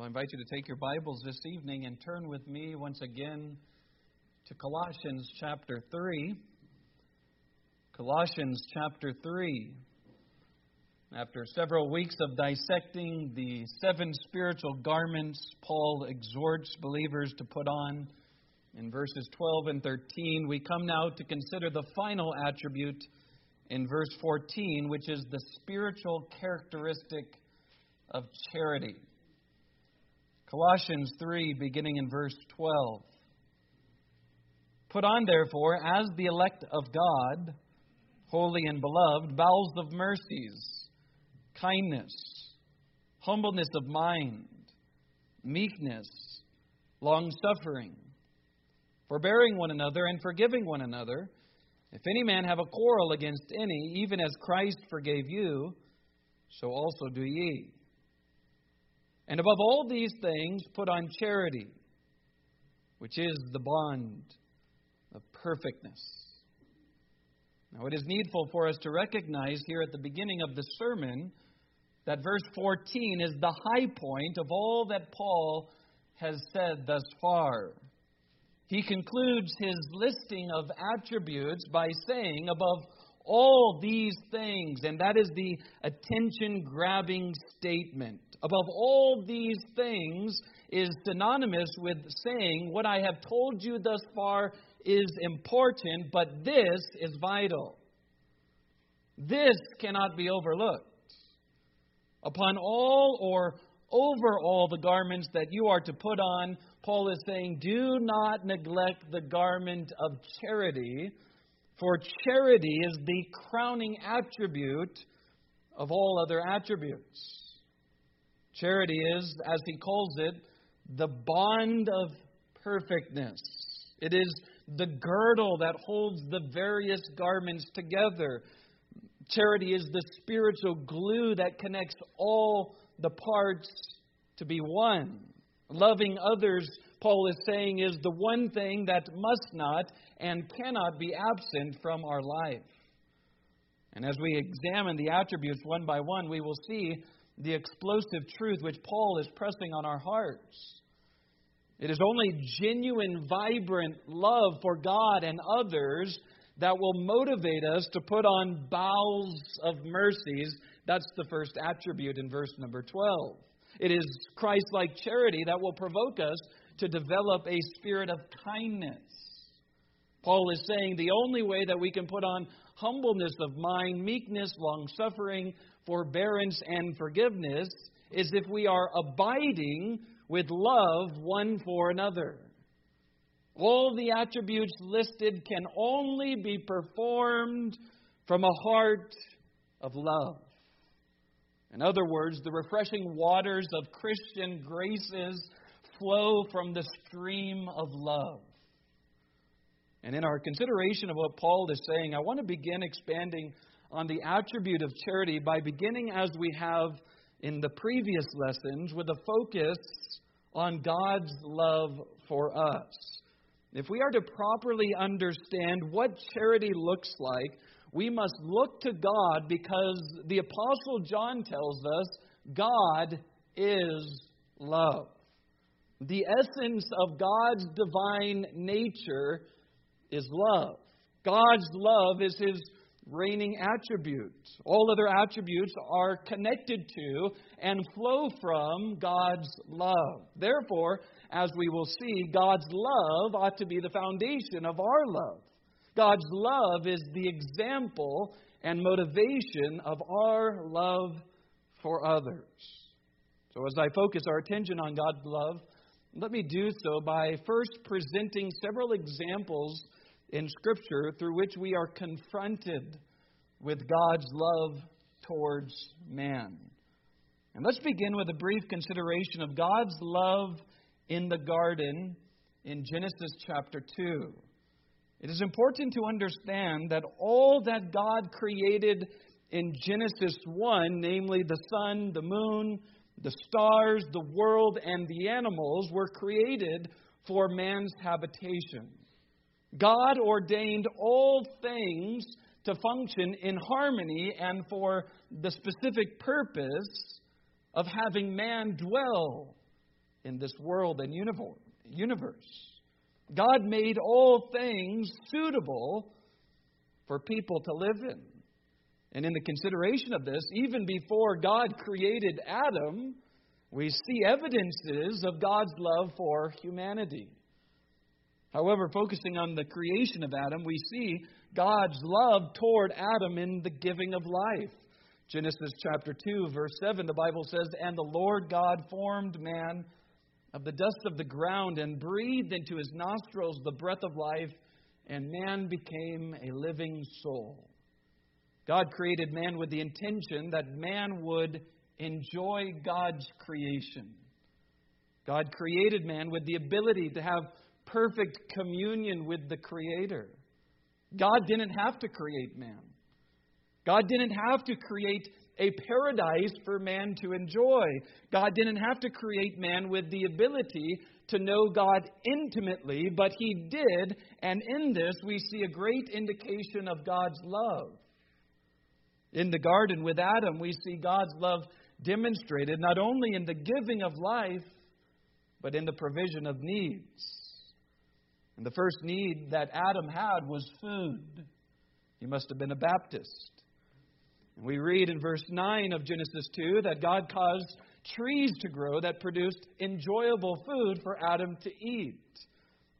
Well, I invite you to take your Bibles this evening and turn with me once again to Colossians chapter 3. Colossians chapter 3. After several weeks of dissecting the seven spiritual garments Paul exhorts believers to put on in verses 12 and 13, we come now to consider the final attribute in verse 14, which is the spiritual characteristic of charity. Colossians 3, beginning in verse 12. Put on, therefore, as the elect of God, holy and beloved, bowels of mercies, kindness, humbleness of mind, meekness, long suffering, forbearing one another and forgiving one another. If any man have a quarrel against any, even as Christ forgave you, so also do ye. And above all these things, put on charity, which is the bond of perfectness. Now, it is needful for us to recognize here at the beginning of the sermon that verse 14 is the high point of all that Paul has said thus far. He concludes his listing of attributes by saying, above all these things, and that is the attention grabbing statement. Above all these things is synonymous with saying, What I have told you thus far is important, but this is vital. This cannot be overlooked. Upon all or over all the garments that you are to put on, Paul is saying, Do not neglect the garment of charity, for charity is the crowning attribute of all other attributes. Charity is, as he calls it, the bond of perfectness. It is the girdle that holds the various garments together. Charity is the spiritual glue that connects all the parts to be one. Loving others, Paul is saying, is the one thing that must not and cannot be absent from our life. And as we examine the attributes one by one, we will see the explosive truth which Paul is pressing on our hearts. It is only genuine, vibrant love for God and others that will motivate us to put on bowels of mercies. That's the first attribute in verse number 12. It is Christ like charity that will provoke us to develop a spirit of kindness. Paul is saying the only way that we can put on humbleness of mind, meekness, long suffering, forbearance, and forgiveness is if we are abiding with love one for another. All the attributes listed can only be performed from a heart of love. In other words, the refreshing waters of Christian graces flow from the stream of love. And in our consideration of what Paul is saying, I want to begin expanding on the attribute of charity by beginning as we have in the previous lessons with a focus on God's love for us. If we are to properly understand what charity looks like, we must look to God because the Apostle John tells us God is love. The essence of God's divine nature is love. God's love is His reigning attribute. All other attributes are connected to and flow from God's love. Therefore, as we will see, God's love ought to be the foundation of our love. God's love is the example and motivation of our love for others. So, as I focus our attention on God's love, let me do so by first presenting several examples in Scripture through which we are confronted with God's love towards man. And let's begin with a brief consideration of God's love in the garden in Genesis chapter 2. It is important to understand that all that God created in Genesis 1, namely the sun, the moon, the stars, the world, and the animals, were created for man's habitation. God ordained all things to function in harmony and for the specific purpose of having man dwell in this world and universe. God made all things suitable for people to live in. And in the consideration of this, even before God created Adam, we see evidences of God's love for humanity. However, focusing on the creation of Adam, we see God's love toward Adam in the giving of life. Genesis chapter 2, verse 7, the Bible says, And the Lord God formed man of the dust of the ground and breathed into his nostrils the breath of life, and man became a living soul. God created man with the intention that man would enjoy God's creation. God created man with the ability to have perfect communion with the Creator. God didn't have to create man. God didn't have to create a paradise for man to enjoy. God didn't have to create man with the ability to know God intimately, but He did, and in this we see a great indication of God's love. In the garden with Adam, we see God's love demonstrated not only in the giving of life, but in the provision of needs. And the first need that Adam had was food. He must have been a Baptist. And we read in verse 9 of Genesis 2 that God caused trees to grow that produced enjoyable food for Adam to eat.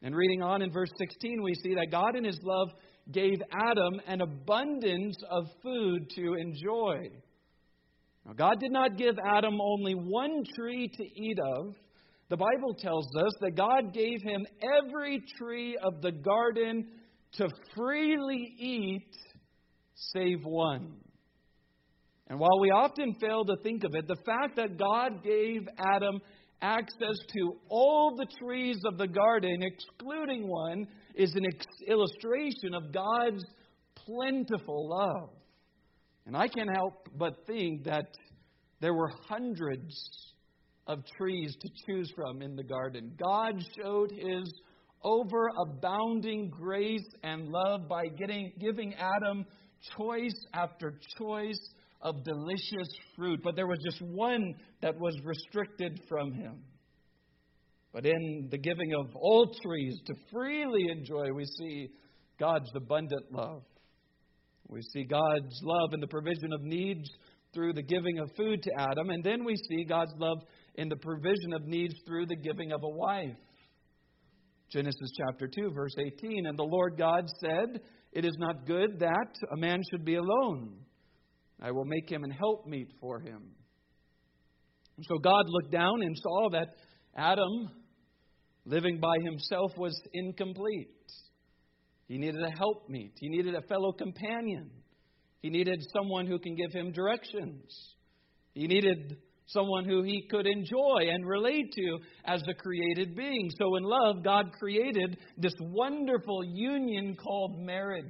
And reading on in verse 16, we see that God in His love gave Adam an abundance of food to enjoy. Now, God did not give Adam only one tree to eat of, the Bible tells us that God gave him every tree of the garden to freely eat, save one. And while we often fail to think of it, the fact that God gave Adam access to all the trees of the garden, excluding one, is an illustration of God's plentiful love. And I can't help but think that there were hundreds of trees to choose from in the garden. God showed his overabounding grace and love by getting, giving Adam choice after choice of delicious fruit. But there was just one that was restricted from him. But in the giving of all trees to freely enjoy, we see God's abundant love. We see God's love in the provision of needs through the giving of food to Adam. And then we see God's love in the provision of needs through the giving of a wife. Genesis chapter 2, verse 18. And the Lord God said, It is not good that a man should be alone. I will make him an helpmeet for him. And so God looked down and saw that Adam, living by himself, was incomplete. He needed a helpmeet, he needed a fellow companion, he needed someone who can give him directions. He needed someone who he could enjoy and relate to as a created being. So, in love, God created this wonderful union called marriage.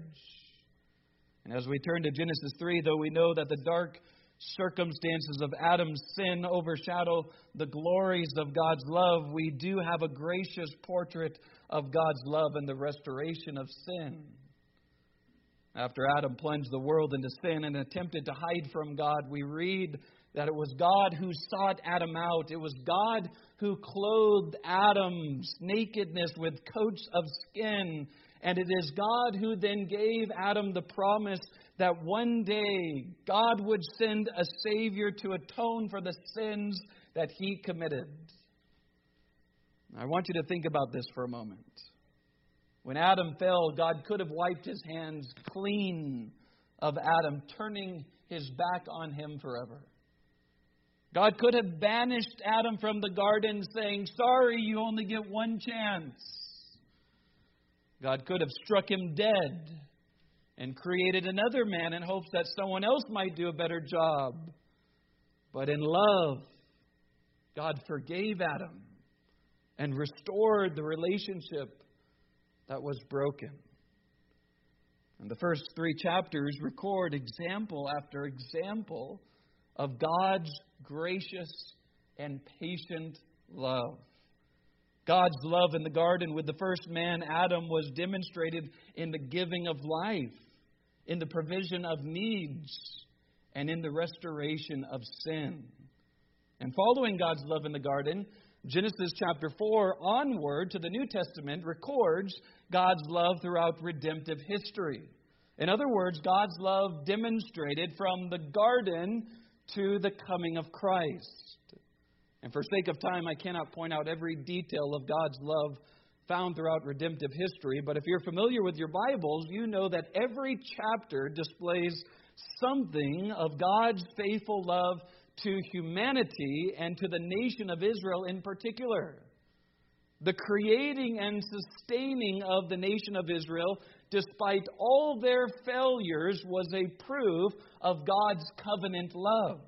And as we turn to Genesis 3, though we know that the dark circumstances of Adam's sin overshadow the glories of God's love, we do have a gracious portrait of God's love and the restoration of sin. After Adam plunged the world into sin and attempted to hide from God, we read that it was God who sought Adam out. It was God who clothed Adam's nakedness with coats of skin. And it is God who then gave Adam the promise that one day God would send a Savior to atone for the sins that he committed. I want you to think about this for a moment. When Adam fell, God could have wiped his hands clean of Adam, turning his back on him forever. God could have banished Adam from the garden, saying, Sorry, you only get one chance. God could have struck him dead and created another man in hopes that someone else might do a better job. But in love, God forgave Adam and restored the relationship that was broken. And the first three chapters record example after example of God's gracious and patient love. God's love in the garden with the first man, Adam, was demonstrated in the giving of life, in the provision of needs, and in the restoration of sin. And following God's love in the garden, Genesis chapter 4 onward to the New Testament records God's love throughout redemptive history. In other words, God's love demonstrated from the garden to the coming of Christ. And for sake of time, I cannot point out every detail of God's love found throughout redemptive history, but if you're familiar with your Bibles, you know that every chapter displays something of God's faithful love to humanity and to the nation of Israel in particular. The creating and sustaining of the nation of Israel, despite all their failures, was a proof of God's covenant love.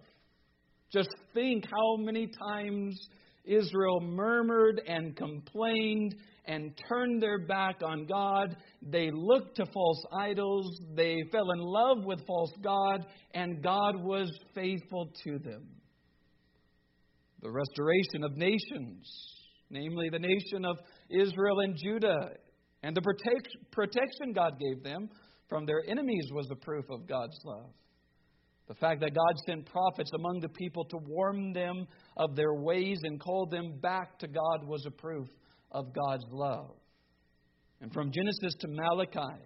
Just think how many times Israel murmured and complained and turned their back on God. They looked to false idols. They fell in love with false God, and God was faithful to them. The restoration of nations, namely the nation of Israel and Judah, and the protection God gave them from their enemies was a proof of God's love. The fact that God sent prophets among the people to warn them of their ways and call them back to God was a proof of God's love. And from Genesis to Malachi,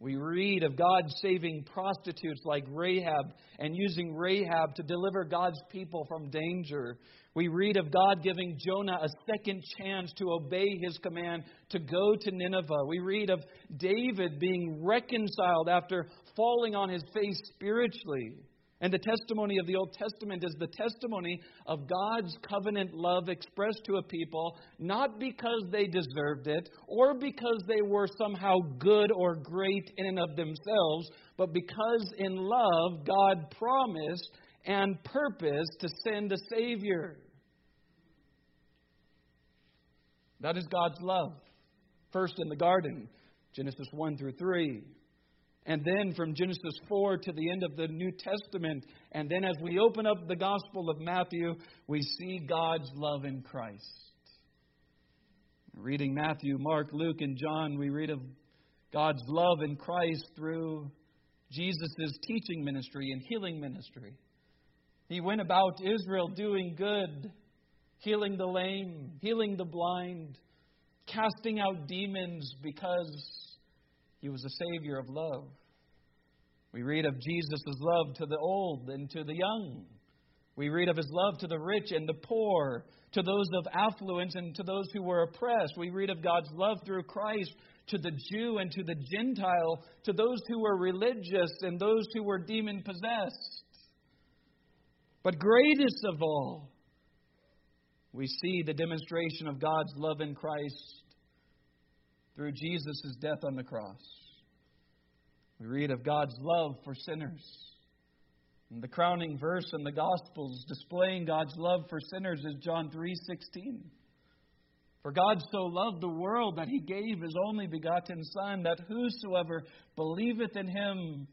we read of God saving prostitutes like Rahab and using Rahab to deliver God's people from danger. We read of God giving Jonah a second chance to obey his command to go to Nineveh. We read of David being reconciled after falling on his face spiritually. And the testimony of the Old Testament is the testimony of God's covenant love expressed to a people, not because they deserved it or because they were somehow good or great in and of themselves, but because in love God promised and purposed to send a Savior. That is God's love. First in the garden, Genesis 1 through 3. And then from Genesis 4 to the end of the New Testament, and then as we open up the Gospel of Matthew, we see God's love in Christ. Reading Matthew, Mark, Luke, and John, we read of God's love in Christ through Jesus' teaching ministry and healing ministry. He went about Israel doing good, healing the lame, healing the blind, casting out demons because he was a Savior of love. We read of Jesus' love to the old and to the young. We read of his love to the rich and the poor, to those of affluence and to those who were oppressed. We read of God's love through Christ to the Jew and to the Gentile, to those who were religious and those who were demon possessed. But greatest of all, we see the demonstration of God's love in Christ through Jesus' death on the cross. We read of God's love for sinners. And the crowning verse in the Gospels displaying God's love for sinners is John 3:16. For God so loved the world that he gave his only begotten Son, that whosoever believeth in him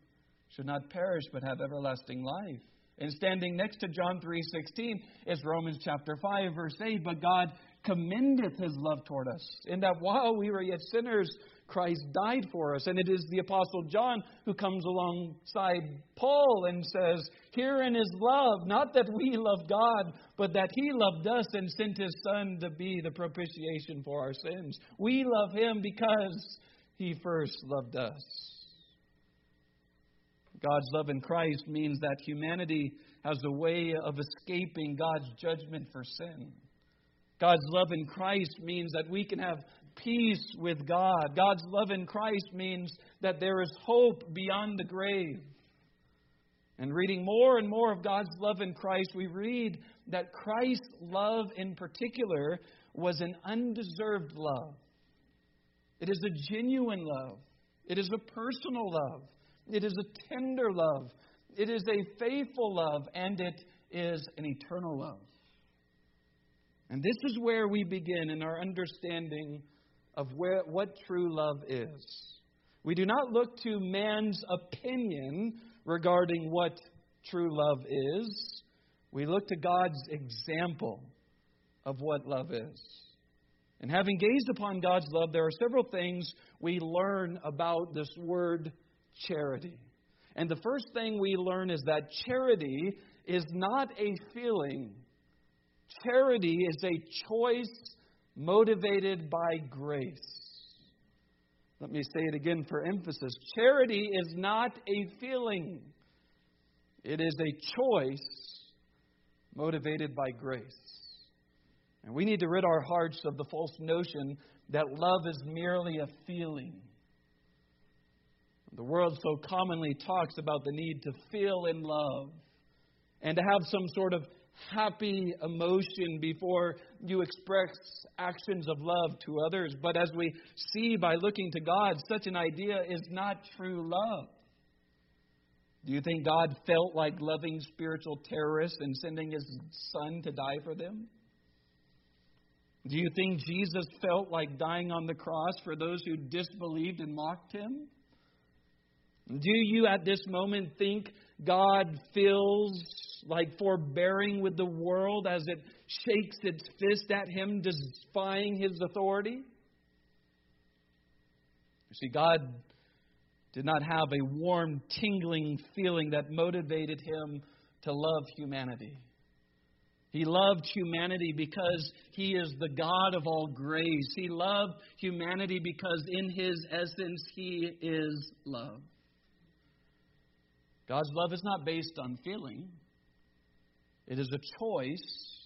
should not perish but have everlasting life. And standing next to John 3:16 is Romans chapter 5 verse 8, but God commendeth his love toward us, in that while we were yet sinners, Christ died for us. And it is the Apostle John who comes alongside Paul and says, Herein is love, not that we love God, but that he loved us and sent his Son to be the propitiation for our sins. We love him because he first loved us. God's love in Christ means that humanity has a way of escaping God's judgment for sin. God's love in Christ means that we can have peace with God. God's love in Christ means that there is hope beyond the grave. And reading more and more of God's love in Christ, we read that Christ's love in particular was an undeserved love. It is a genuine love. It is a personal love. It is a tender love. It is a faithful love. And it is an eternal love. And this is where we begin in our understanding of where, what true love is. We do not look to man's opinion regarding what true love is. We look to God's example of what love is. And having gazed upon God's love, there are several things we learn about this word charity. And the first thing we learn is that charity is not a feeling, charity is a choice motivated by grace. Let me say it again for emphasis. Charity is not a feeling, it is a choice motivated by grace. And we need to rid our hearts of the false notion that love is merely a feeling. The world so commonly talks about the need to feel in love and to have some sort of happy emotion before you express actions of love to others. But as we see by looking to God, such an idea is not true love. Do you think God felt like loving spiritual terrorists and sending his son to die for them? Do you think Jesus felt like dying on the cross for those who disbelieved and mocked him? Do you at this moment think God feels like forbearing with the world as it shakes its fist at him, defying his authority? You see, God did not have a warm, tingling feeling that motivated him to love humanity. He loved humanity because He is the God of all grace. He loved humanity because in His essence He is love. God's love is not based on feeling, it is a choice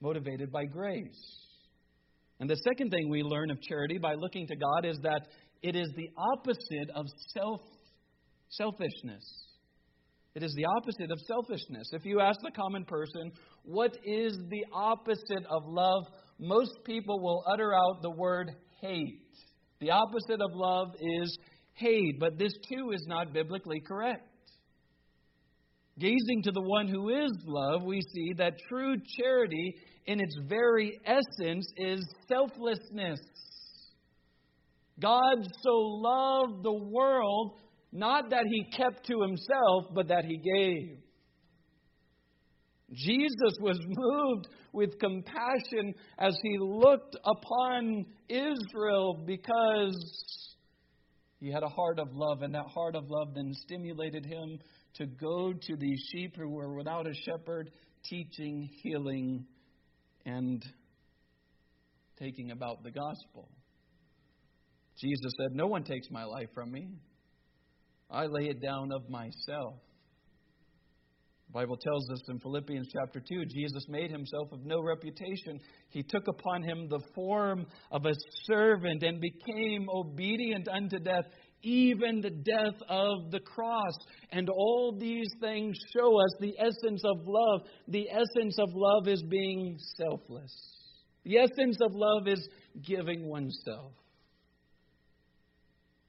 motivated by grace. And the second thing we learn of charity by looking to God is that it is the opposite of self selfishness. It is the opposite of selfishness. If you ask the common person, what is the opposite of love? Most people will utter out the word hate. The opposite of love is hate, but this too is not biblically correct. Gazing to the one who is love, we see that true charity in its very essence is selflessness. God so loved the world, not that he kept to himself, but that he gave. Jesus was moved with compassion as he looked upon Israel because he had a heart of love, and that heart of love then stimulated him to go to these sheep who were without a shepherd, teaching, healing, and taking about the gospel. Jesus said, No one takes my life from me. I lay it down of myself. The Bible tells us in Philippians chapter 2 Jesus made himself of no reputation. He took upon him the form of a servant and became obedient unto death, even the death of the cross. And all these things show us the essence of love. The essence of love is being selfless, the essence of love is giving oneself.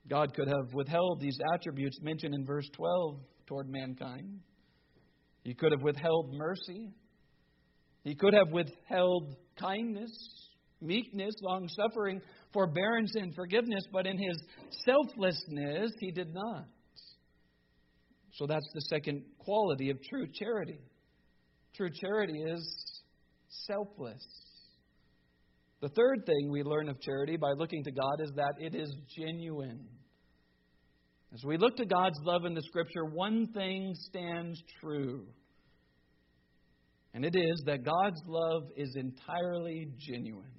God could have withheld these attributes mentioned in verse 12 toward mankind. He could have withheld mercy. He could have withheld kindness, meekness, long suffering, forbearance, and forgiveness, but in his selflessness, he did not. So that's the second quality of true charity. True charity is selfless. The third thing we learn of charity by looking to God is that it is genuine. As we look to God's love in the Scripture, one thing stands true. And it is that God's love is entirely genuine.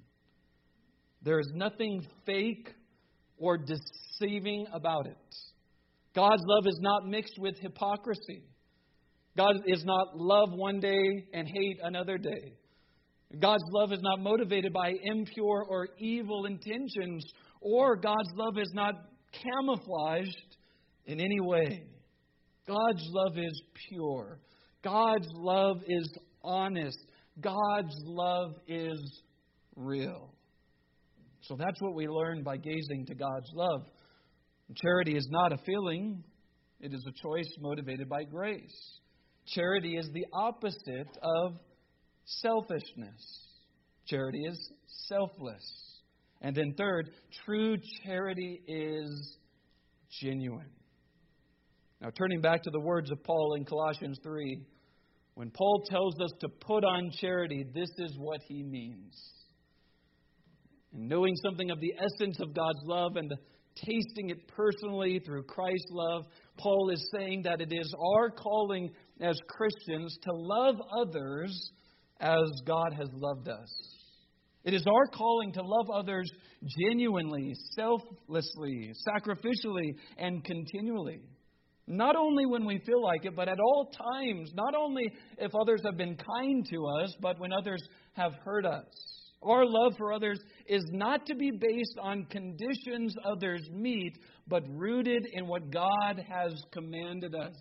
There is nothing fake or deceiving about it. God's love is not mixed with hypocrisy. God is not love one day and hate another day. God's love is not motivated by impure or evil intentions, or God's love is not camouflaged in any way. God's love is pure. God's love is honest. God's love is real. So that's what we learn by gazing to God's love. Charity is not a feeling, it is a choice motivated by grace. Charity is the opposite of selfishness. Charity is selfless. And then, third, true charity is genuine. Now, turning back to the words of Paul in Colossians 3, when Paul tells us to put on charity, this is what he means. And knowing something of the essence of God's love and tasting it personally through Christ's love, Paul is saying that it is our calling as Christians to love others as God has loved us. It is our calling to love others genuinely, selflessly, sacrificially, and continually. Not only when we feel like it, but at all times. Not only if others have been kind to us, but when others have hurt us. Our love for others is not to be based on conditions others meet, but rooted in what God has commanded us.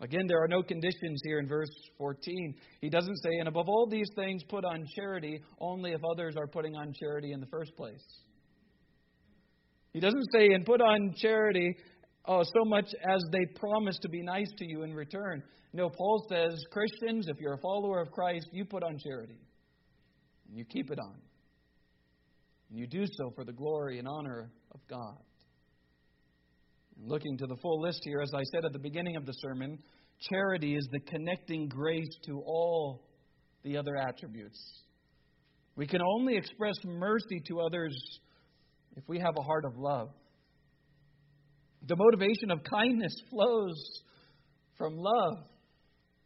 Again, there are no conditions here in verse 14. He doesn't say, and above all these things, put on charity, only if others are putting on charity in the first place. He doesn't say, and put on charity oh, so much as they promise to be nice to you in return. No, Paul says, Christians, if you're a follower of Christ, you put on charity. And you keep it on. And you do so for the glory and honor of God. And looking to the full list here, as I said at the beginning of the sermon, charity is the connecting grace to all the other attributes. We can only express mercy to others if we have a heart of love. The motivation of kindness flows from love.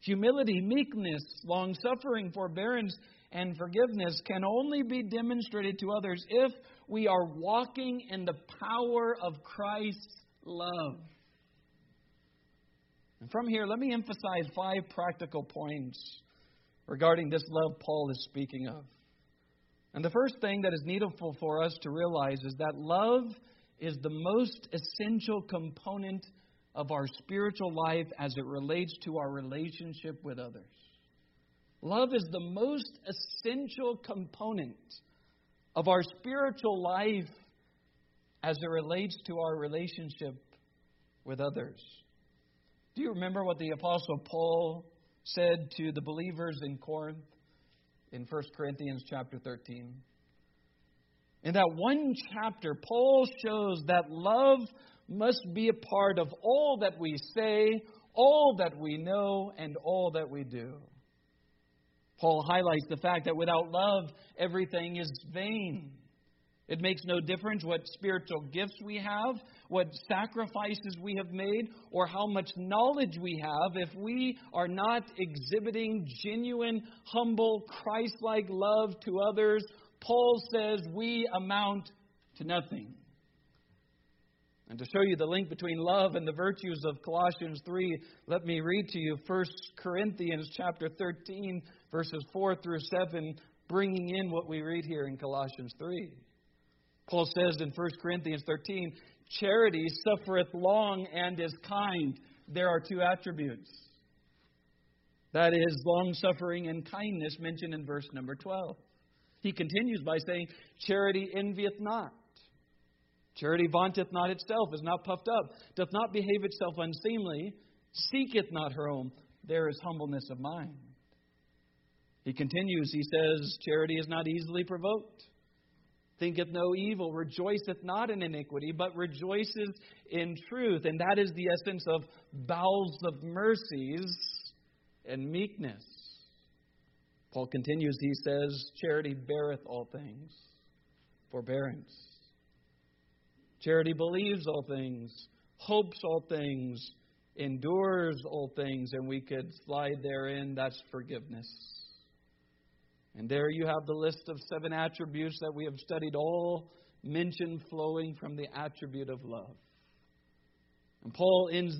Humility, meekness, long suffering, forbearance, and forgiveness can only be demonstrated to others if we are walking in the power of Christ's love. And from here, let me emphasize five practical points regarding this love Paul is speaking of. And the first thing that is needful for us to realize is that love is the most essential component of our spiritual life as it relates to our relationship with others. Love is the most essential component of our spiritual life as it relates to our relationship with others. Do you remember what the Apostle Paul said to the believers in Corinth in 1 Corinthians chapter 13? In that one chapter, Paul shows that love must be a part of all that we say, all that we know, and all that we do. Paul highlights the fact that without love, everything is vain. It makes no difference what spiritual gifts we have, what sacrifices we have made, or how much knowledge we have if we are not exhibiting genuine, humble, Christ like love to others. Paul says we amount to nothing. And to show you the link between love and the virtues of Colossians 3, let me read to you 1 Corinthians chapter 13 verses 4 through 7 bringing in what we read here in Colossians 3. Paul says in 1 Corinthians 13, charity suffereth long and is kind. There are two attributes. That is long suffering and kindness mentioned in verse number 12. He continues by saying, Charity envieth not. Charity vaunteth not itself, is not puffed up, doth not behave itself unseemly, seeketh not her own. There is humbleness of mind. He continues, he says, Charity is not easily provoked thinketh no evil, rejoiceth not in iniquity, but rejoices in truth. And that is the essence of bowels of mercies and meekness. Paul continues, he says, Charity beareth all things, forbearance. Charity believes all things, hopes all things, endures all things, and we could slide therein. That's forgiveness. And there you have the list of seven attributes that we have studied, all mentioned flowing from the attribute of love. And Paul ends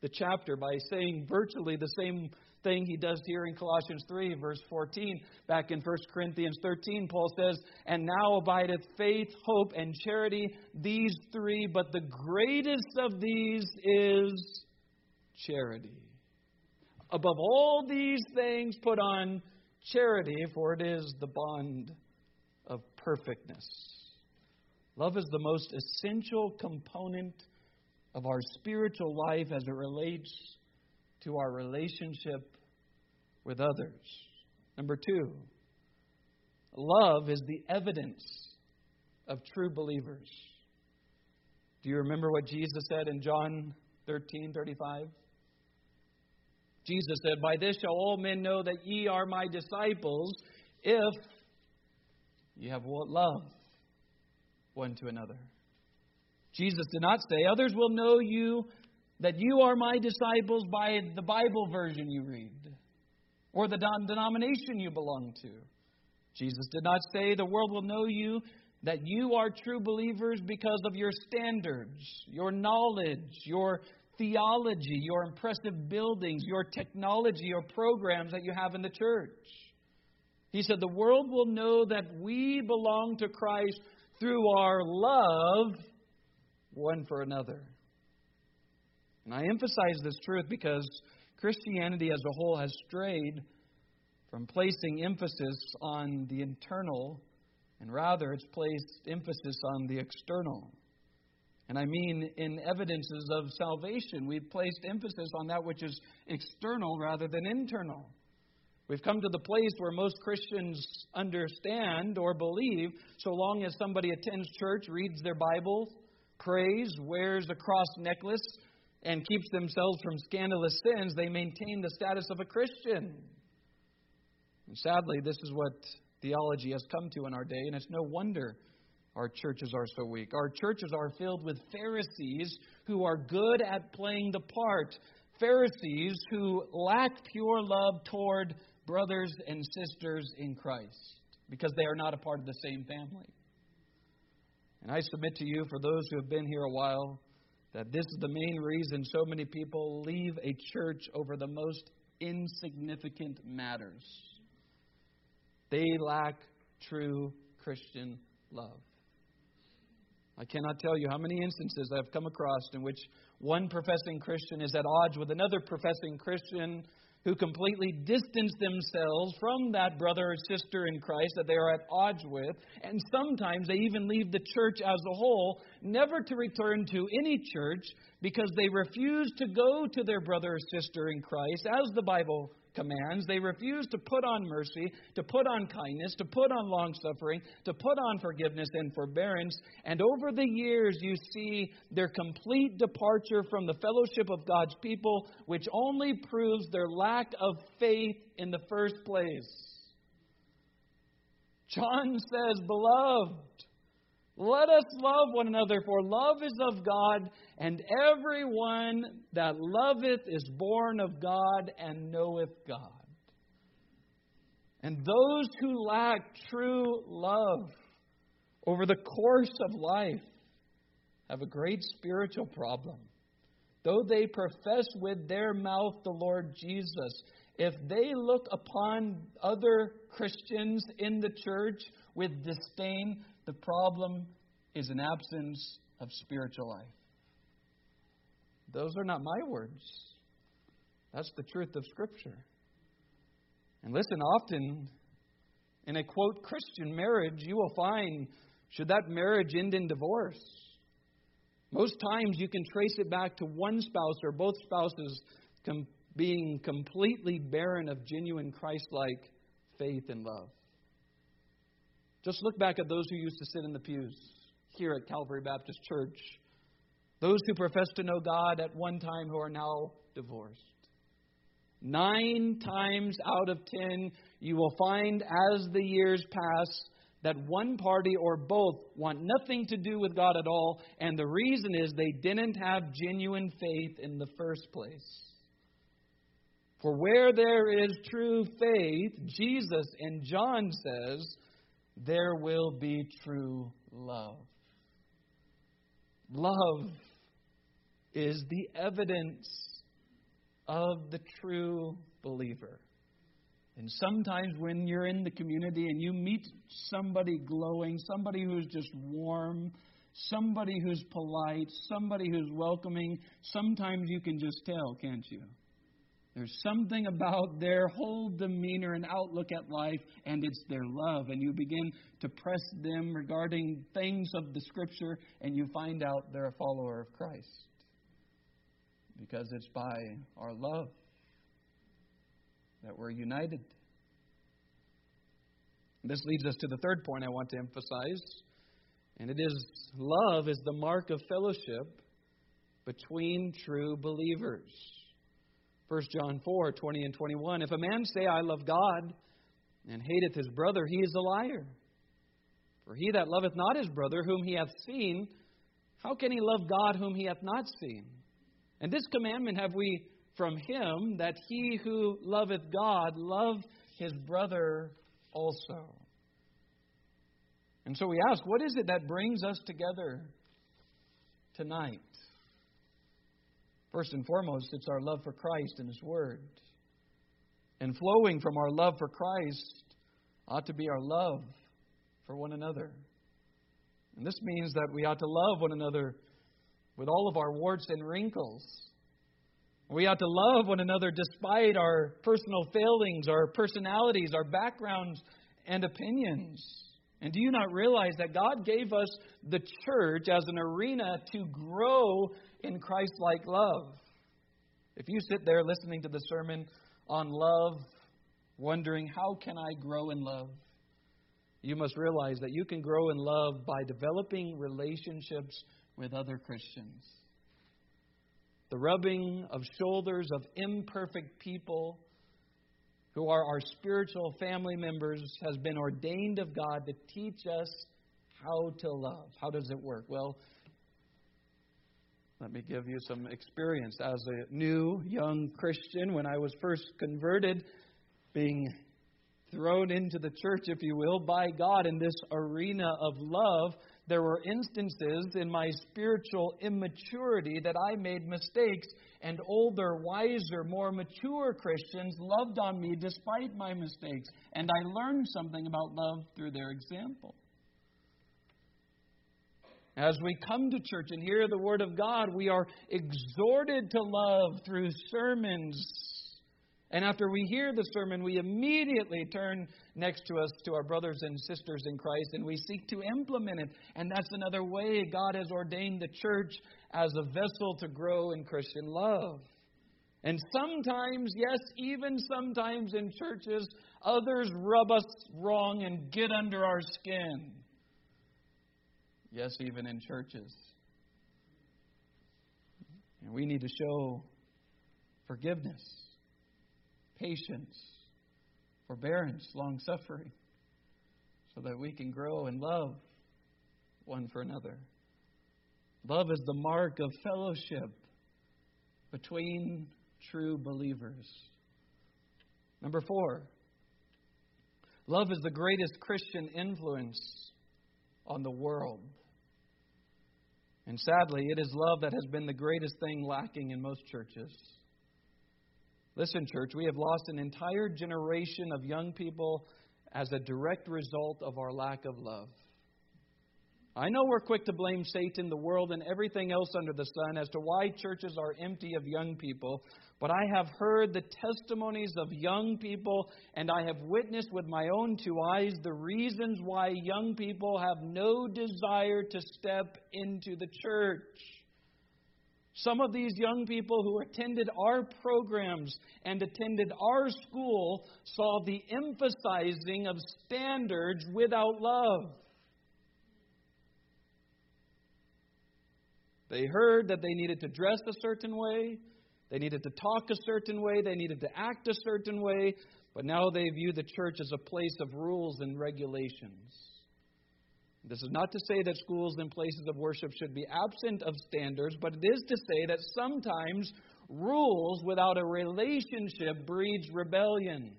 the chapter by saying virtually the same thing he does here in Colossians 3, verse 14. Back in 1 Corinthians 13, Paul says, And now abideth faith, hope, and charity, these three, but the greatest of these is charity. Above all these things, put on charity, for it is the bond of perfectness. Love is the most essential component of our spiritual life as it relates to our relationship with others. Number two, love is the evidence of true believers. Do you remember what Jesus said in John 13 35? Jesus said, By this shall all men know that ye are my disciples, if ye have what love one to another. Jesus did not say, Others will know you that you are my disciples by the Bible version you read or the denomination you belong to. Jesus did not say, The world will know you that you are true believers because of your standards, your knowledge, your theology, your impressive buildings, your technology, your programs that you have in the church. He said, The world will know that we belong to Christ through our love one for another. And I emphasize this truth because Christianity as a whole has strayed from placing emphasis on the internal, and rather it's placed emphasis on the external. And I mean, in evidences of salvation, we've placed emphasis on that which is external rather than internal. We've come to the place where most Christians understand or believe, so long as somebody attends church, reads their Bible, prays, wears a cross necklace, and keeps themselves from scandalous sins, they maintain the status of a Christian. And sadly, this is what theology has come to in our day, and it's no wonder our churches are so weak. Our churches are filled with Pharisees who are good at playing the part, Pharisees who lack pure love toward brothers and sisters in Christ because they are not a part of the same family. And I submit to you, for those who have been here a while, that this is the main reason so many people leave a church over the most insignificant matters. They lack true Christian love. I cannot tell you how many instances I've come across in which one professing Christian is at odds with another professing Christian who completely distance themselves from that brother or sister in Christ that they are at odds with, and sometimes they even leave the church as a whole, never to return to any church because they refuse to go to their brother or sister in Christ, as the Bible commands. They refuse to put on mercy, to put on kindness, to put on long suffering, to put on forgiveness and forbearance. And over the years, you see their complete departure from the fellowship of God's people, which only proves their lack of faith in the first place. John says, Beloved, let us love one another, for love is of God, and everyone that loveth is born of God and knoweth God. And those who lack true love over the course of life have a great spiritual problem. Though they profess with their mouth the Lord Jesus, if they look upon other Christians in the church with disdain, the problem is an absence of spiritual life. Those are not my words. That's the truth of Scripture. And listen, often in a quote Christian marriage, you will find, should that marriage end in divorce, most times you can trace it back to one spouse or both spouses com- being completely barren of genuine Christ like faith and love. Just look back at those who used to sit in the pews here at Calvary Baptist Church. Those who profess to know God at one time who are now divorced. Nine times out of ten, you will find as the years pass that one party or both want nothing to do with God at all, and the reason is they didn't have genuine faith in the first place. For where there is true faith, Jesus and John says, there will be true love. Love is the evidence of the true believer. And sometimes when you're in the community and you meet somebody glowing, somebody who's just warm, somebody who's polite, somebody who's welcoming, sometimes you can just tell, can't you? There's something about their whole demeanor and outlook at life, and it's their love. And you begin to press them regarding things of the Scripture, and you find out they're a follower of Christ. Because it's by our love that we're united. This leads us to the third point I want to emphasize, and it is love is the mark of fellowship between true believers. 1 John 4 20 and 21. If a man say, I love God, and hateth his brother, he is a liar. For he that loveth not his brother, whom he hath seen, how can he love God whom he hath not seen? And this commandment have we from him, that he who loveth God love his brother also. And so we ask, what is it that brings us together tonight? First and foremost, it's our love for Christ and His Word. And flowing from our love for Christ ought to be our love for one another. And this means that we ought to love one another with all of our warts and wrinkles. We ought to love one another despite our personal failings, our personalities, our backgrounds, and opinions. And do you not realize that God gave us the church as an arena to grow in Christ like love? If you sit there listening to the sermon on love, wondering, how can I grow in love? You must realize that you can grow in love by developing relationships with other Christians. The rubbing of shoulders of imperfect people who are our spiritual family members, has been ordained of God to teach us how to love. How does it work? Well, let me give you some experience. As a new young Christian, when I was first converted, being thrown into the church, if you will, by God in this arena of love, there were instances in my spiritual immaturity that I made mistakes, and older, wiser, more mature Christians loved on me despite my mistakes. And I learned something about love through their example. As we come to church and hear the Word of God, we are exhorted to love through sermons and after we hear the sermon, we immediately turn next to us to our brothers and sisters in Christ and we seek to implement it. And that's another way God has ordained the church as a vessel to grow in Christian love. And sometimes, yes, even sometimes in churches, others rub us wrong and get under our skin. Yes, even in churches. And we need to show forgiveness patience, forbearance, long suffering, so that we can grow in love one for another. Love is the mark of fellowship between true believers. Number four, love is the greatest Christian influence on the world. And sadly, it is love that has been the greatest thing lacking in most churches. Listen, church, we have lost an entire generation of young people as a direct result of our lack of love. I know we're quick to blame Satan, the world, and everything else under the sun as to why churches are empty of young people, but I have heard the testimonies of young people, and I have witnessed with my own two eyes the reasons why young people have no desire to step into the church. Some of these young people who attended our programs and attended our school saw the emphasizing of standards without love. They heard that they needed to dress a certain way, they needed to talk a certain way, they needed to act a certain way, but now they view the church as a place of rules and regulations. This is not to say that schools and places of worship should be absent of standards, but it is to say that sometimes rules without a relationship breeds rebellion.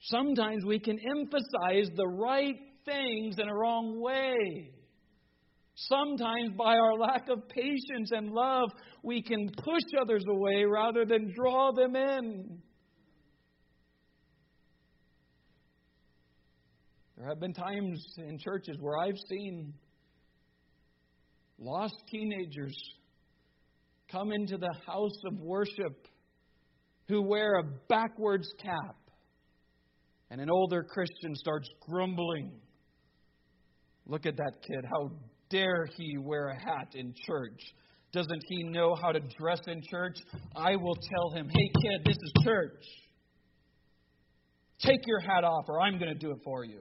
Sometimes we can emphasize the right things in a wrong way. Sometimes, by our lack of patience and love, we can push others away rather than draw them in. There have been times in churches where I've seen lost teenagers come into the house of worship who wear a backwards cap, and an older Christian starts grumbling. Look at that kid. How dare he wear a hat in church? Doesn't he know how to dress in church? I will tell him, hey, kid, this is church. Take your hat off, or I'm going to do it for you.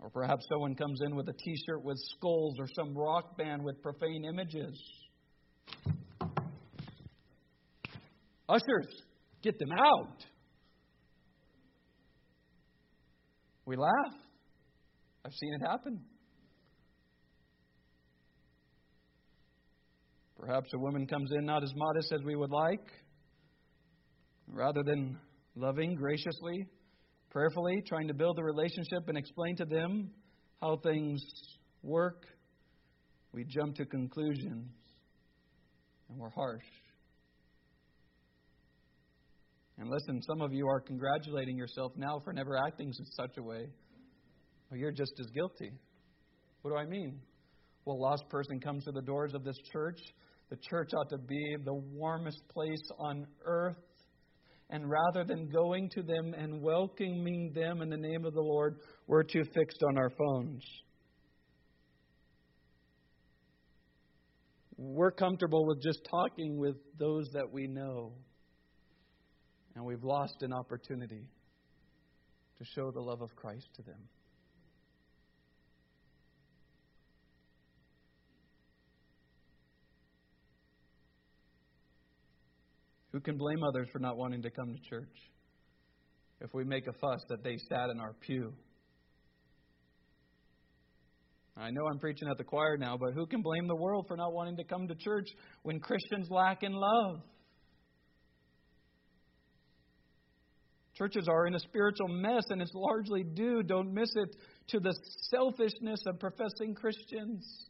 Or perhaps someone comes in with a t shirt with skulls or some rock band with profane images. Ushers, get them out. We laugh. I've seen it happen. Perhaps a woman comes in not as modest as we would like. Rather than loving graciously, prayerfully, trying to build a relationship and explain to them how things work, we jump to conclusions and we're harsh. And listen, some of you are congratulating yourself now for never acting in such a way. Well, you're just as guilty. What do I mean? Well, a lost person comes to the doors of this church. The church ought to be the warmest place on earth. And rather than going to them and welcoming them in the name of the Lord, we're too fixed on our phones. We're comfortable with just talking with those that we know. And we've lost an opportunity to show the love of Christ to them. Who can blame others for not wanting to come to church if we make a fuss that they sat in our pew? I know I'm preaching at the choir now, but who can blame the world for not wanting to come to church when Christians lack in love? Churches are in a spiritual mess, and it's largely due, don't miss it, to the selfishness of professing Christians.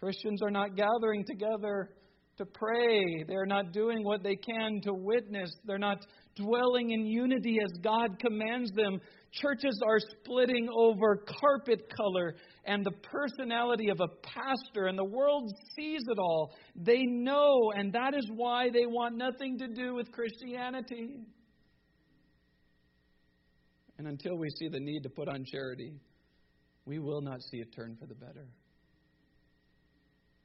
Christians are not gathering together to pray. They're not doing what they can to witness. They're not dwelling in unity as God commands them. Churches are splitting over carpet color and the personality of a pastor, and the world sees it all. They know, and that is why they want nothing to do with Christianity. And until we see the need to put on charity, we will not see it turn for the better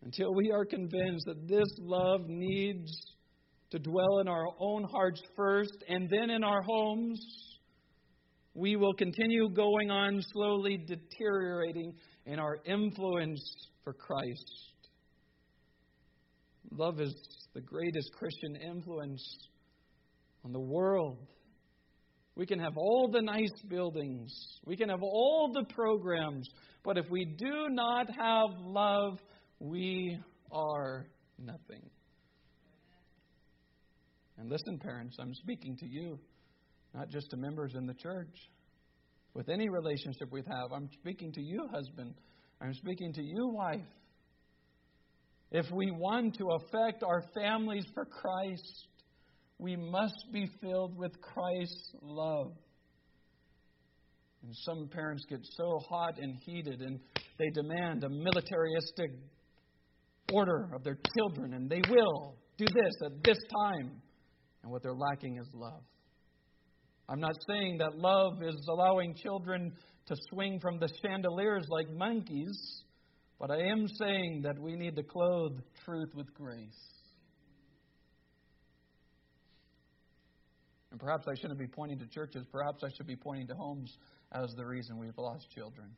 until we are convinced that this love needs to dwell in our own hearts first and then in our homes, we will continue going on slowly deteriorating in our influence for Christ. Love is the greatest Christian influence on the world. We can have all the nice buildings, we can have all the programs, but if we do not have love, we are nothing. And listen, parents, I'm speaking to you, not just to members in the church. With any relationship we have, I'm speaking to you, husband. I'm speaking to you, wife. If we want to affect our families for Christ, we must be filled with Christ's love. And some parents get so hot and heated and they demand a militaristic order of their children, and they will do this at this time. And what they're lacking is love. I'm not saying that love is allowing children to swing from the chandeliers like monkeys, but I am saying that we need to clothe truth with grace. And perhaps I shouldn't be pointing to churches, perhaps I should be pointing to homes as the reason we've lost children.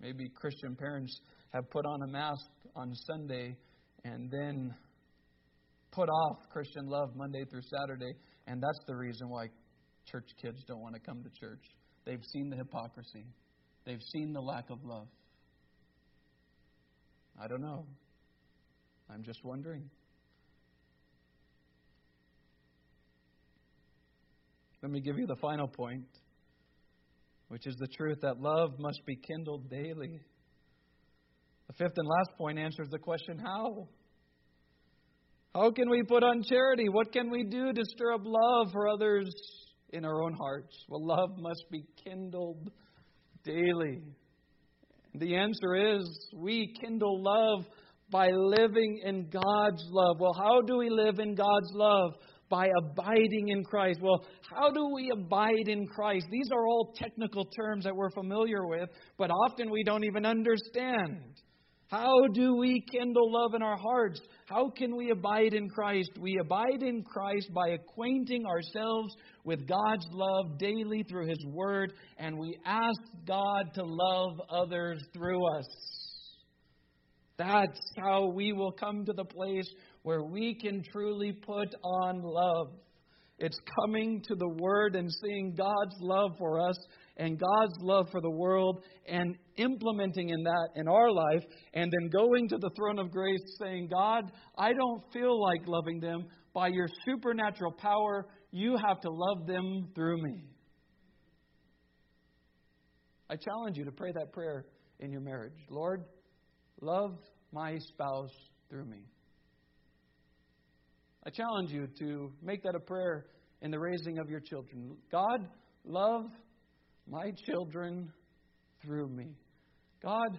Maybe Christian parents have put on a mask on Sunday and then put off Christian love Monday through Saturday, and that's the reason why church kids don't want to come to church. They've seen the hypocrisy, they've seen the lack of love. I don't know. I'm just wondering. Let me give you the final point, which is the truth that love must be kindled daily. The fifth and last point answers the question how? How can we put on charity? What can we do to stir up love for others in our own hearts? Well, love must be kindled daily. The answer is we kindle love by living in God's love. Well, how do we live in God's love? By abiding in Christ. Well, how do we abide in Christ? These are all technical terms that we're familiar with, but often we don't even understand. How do we kindle love in our hearts? How can we abide in Christ? We abide in Christ by acquainting ourselves with God's love daily through His Word, and we ask God to love others through us. That's how we will come to the place where we can truly put on love. It's coming to the Word and seeing God's love for us and God's love for the world and implementing in that in our life and then going to the throne of grace saying, God, I don't feel like loving them. By your supernatural power, you have to love them through me. I challenge you to pray that prayer in your marriage. Lord, love my spouse through me. I challenge you to make that a prayer in the raising of your children. God, love my children through me. God,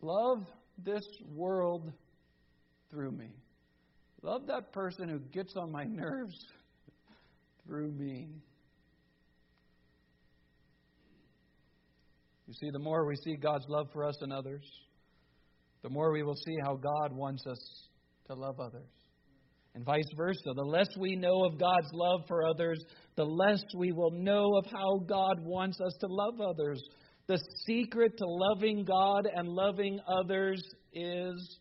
love this world through me. Love that person who gets on my nerves through me. You see, the more we see God's love for us and others, the more we will see how God wants us to love others. And vice versa. The less we know of God's love for others, the less we will know of how God wants us to love others. The secret to loving God and loving others is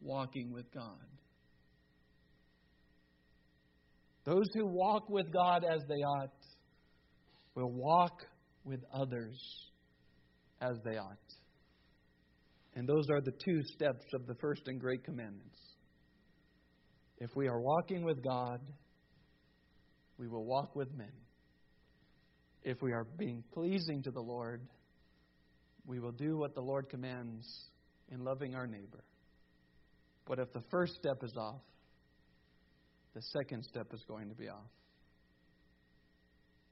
walking with God. Those who walk with God as they ought will walk with others as they ought. And those are the two steps of the first and great commandments. If we are walking with God, we will walk with men. If we are being pleasing to the Lord, we will do what the Lord commands in loving our neighbor. But if the first step is off, the second step is going to be off.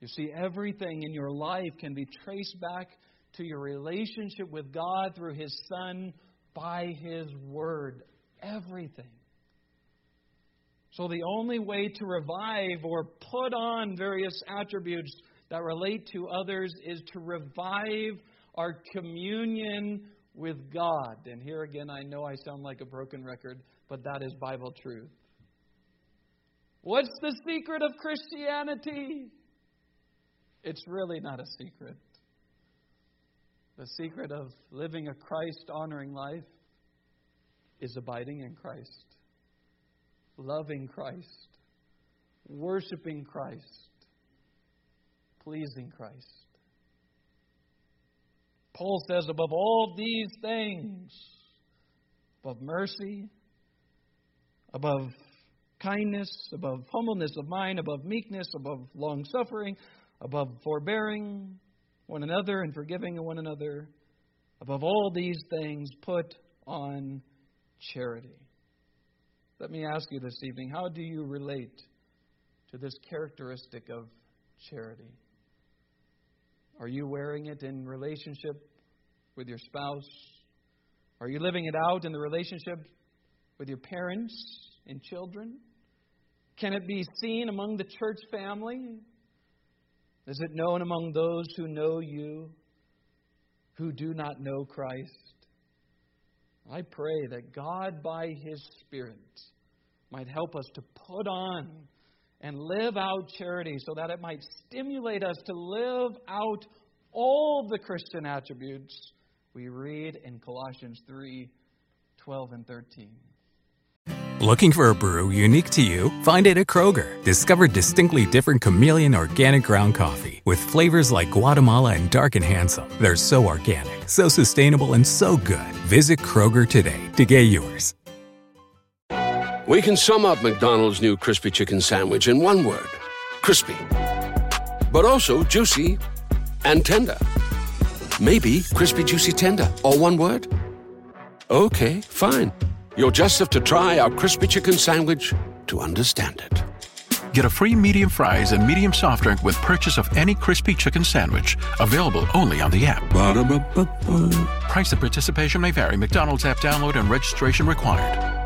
You see, everything in your life can be traced back to your relationship with God through His Son by His Word. Everything. So, the only way to revive or put on various attributes that relate to others is to revive our communion with God. And here again, I know I sound like a broken record, but that is Bible truth. What's the secret of Christianity? It's really not a secret. The secret of living a Christ honoring life is abiding in Christ loving Christ, worshiping Christ, pleasing Christ. Paul says, above all these things, above mercy, above kindness, above humbleness of mind, above meekness, above long suffering, above forbearing one another and forgiving one another, above all these things, put on charity. Let me ask you this evening how do you relate to this characteristic of charity? Are you wearing it in relationship with your spouse? Are you living it out in the relationship with your parents and children? Can it be seen among the church family? Is it known among those who know you, who do not know Christ? I pray that God, by His Spirit, might help us to put on and live out charity so that it might stimulate us to live out all the Christian attributes we read in Colossians 3 12 and 13. Looking for a brew unique to you? Find it at Kroger. Discover distinctly different chameleon organic ground coffee with flavors like Guatemala and Dark and Handsome. They're so organic, so sustainable, and so good. Visit Kroger today to get yours. We can sum up McDonald's new crispy chicken sandwich in one word crispy. but also juicy and tender. Maybe crispy, juicy, tender, all one word? Okay, fine. You'll just have to try our crispy chicken sandwich to understand it. Get a free medium fries and medium soft drink with purchase of any crispy chicken sandwich. Available only on the app. Ba-da-ba-ba-ba. Price and participation may vary. McDonald's app download and registration required.